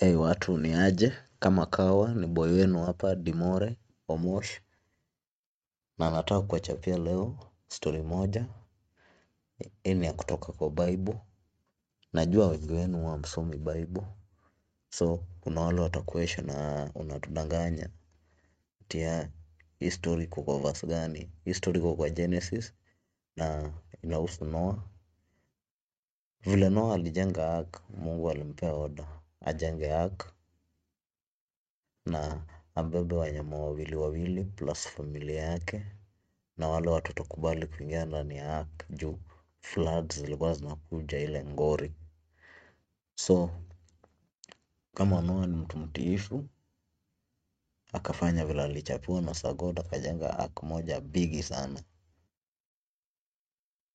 Hey watu ni aje? Kama kawa ni boy wenu hapa Dimore Omosh. Na nataka kuwachapia leo story moja. Hii ni ya kutoka kwa bible. Najua wengi wenu hamsomi bible. So kuna wale watakuesha na unatudanganya. Tia hii story iko kwa verse gani? Hii story iko kwa Genesis na inahusu Noah. Vile Noah alijenga ark Mungu alimpea order ajenge ark na abebe wanyama wawili wawili plus familia yake na wale watoto kubali kuingia ndani ya ark juu floods zilikuwa zinakuja ile ngori. So kama Noah ni mtu mtiifu akafanya vile alichapiwa na sagod akajenga ark moja bigi sana.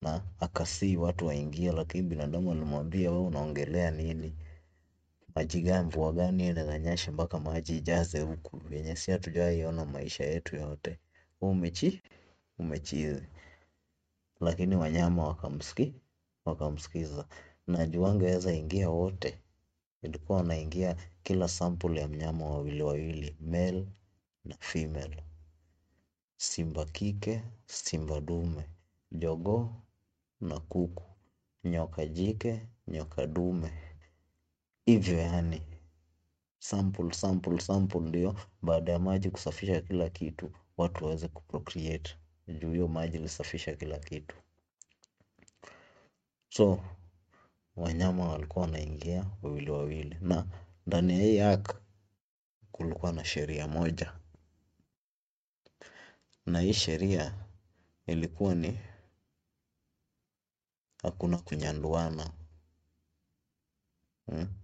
Na akasii watu waingie lakini binadamu alimwambia we unaongelea nini maji gani mvua gani inanyesha mpaka maji ijaze huku. Yenye si hatujawaiona maisha yetu yote. Umechi umechizi lakini wanyama wakamski wakamsikiza na juu wangeweza ingia wote. Ilikuwa wanaingia kila sample ya mnyama wawili wawili male na female. Simba kike simba dume. Jogoo na kuku. Nyoka jike nyoka dume hivyo yani sample sample sample ndio baada ya maji kusafisha kila kitu watu waweze kuprocreate. Juu hiyo maji ilisafisha kila kitu. So wanyama walikuwa wanaingia wawili wawili. Na ndani ya hii ark kulikuwa na sheria moja. Na hii sheria ilikuwa ni hakuna kunyanduana hmm?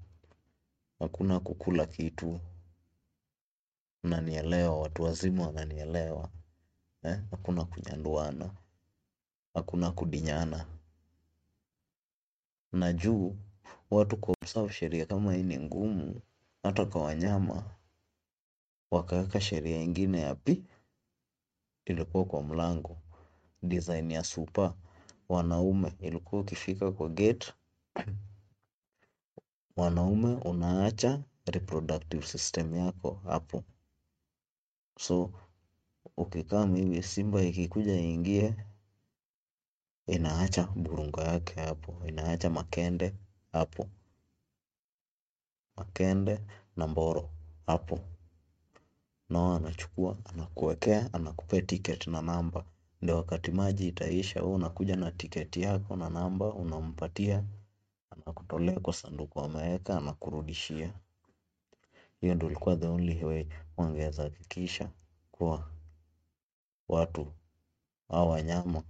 Hakuna kukula kitu. Unanielewa watu wazima wananielewa. Eh? hakuna kunyanduana hakuna kudinyana. Na juu watu kuobserve sheria kama hii ni ngumu hata kwa wanyama wakaweka sheria ingine ya pi ilikuwa kwa mlango. Design ya super wanaume ilikuwa ukifika kwa gate mwanaume unaacha reproductive system yako hapo. So ukikaa hivi simba ikikuja iingie inaacha burungo yake hapo inaacha makende hapo. Makende na mboro hapo. Nao anachukua anakuwekea anakupea ticket na namba. Ndio wakati maji itaisha wewe unakuja na tiketi yako na namba unampatia anakutolea kwa sanduku ameweka anakurudishia. Hiyo ndio ilikuwa the only way wangeweza hakikisha kuwa watu au wanyama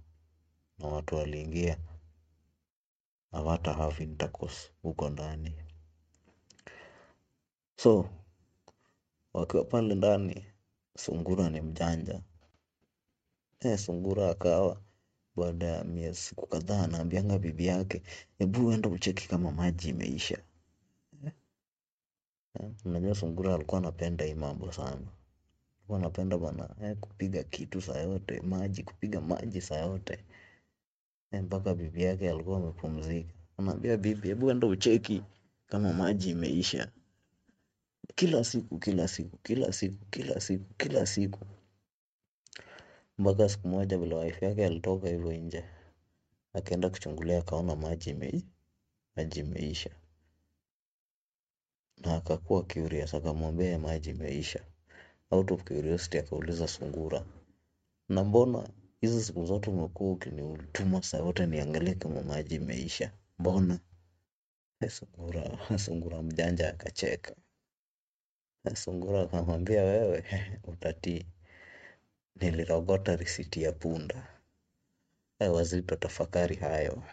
na watu waliingia. Hawata have huko ndani. So wakiwa pale ndani sungura ni mjanja. Eh, sungura akawa baada ya siku kadhaa anaambianga bibi yake hebu enda ucheki kama maji imeisha. Eh, unajua sungura alikuwa anapenda hii mambo sana. Alikuwa anapenda bana eh, kupiga kitu saa yote maji kupiga maji saa yote. Eh, mpaka bibi yake alikuwa amepumzika. Anaambia bibi hebu enda ucheki kama maji imeisha. Kila siku kila siku kila siku kila siku kila siku mpaka siku moja vile wife yake alitoka hivyo nje. Akaenda kuchungulia akaona maji ime maji imeisha. Na akakuwa curious akamwambia maji imeisha. Out of curiosity akauliza sungura na mbona hizi siku zote umekuwa ukinituma saa yote niangalie kama maji imeisha? Mbona? Sungura sungura mjanja akacheka. Sungura akamwambia wewe utatii nilirogota risiti ya punda. Wazito tafakari hayo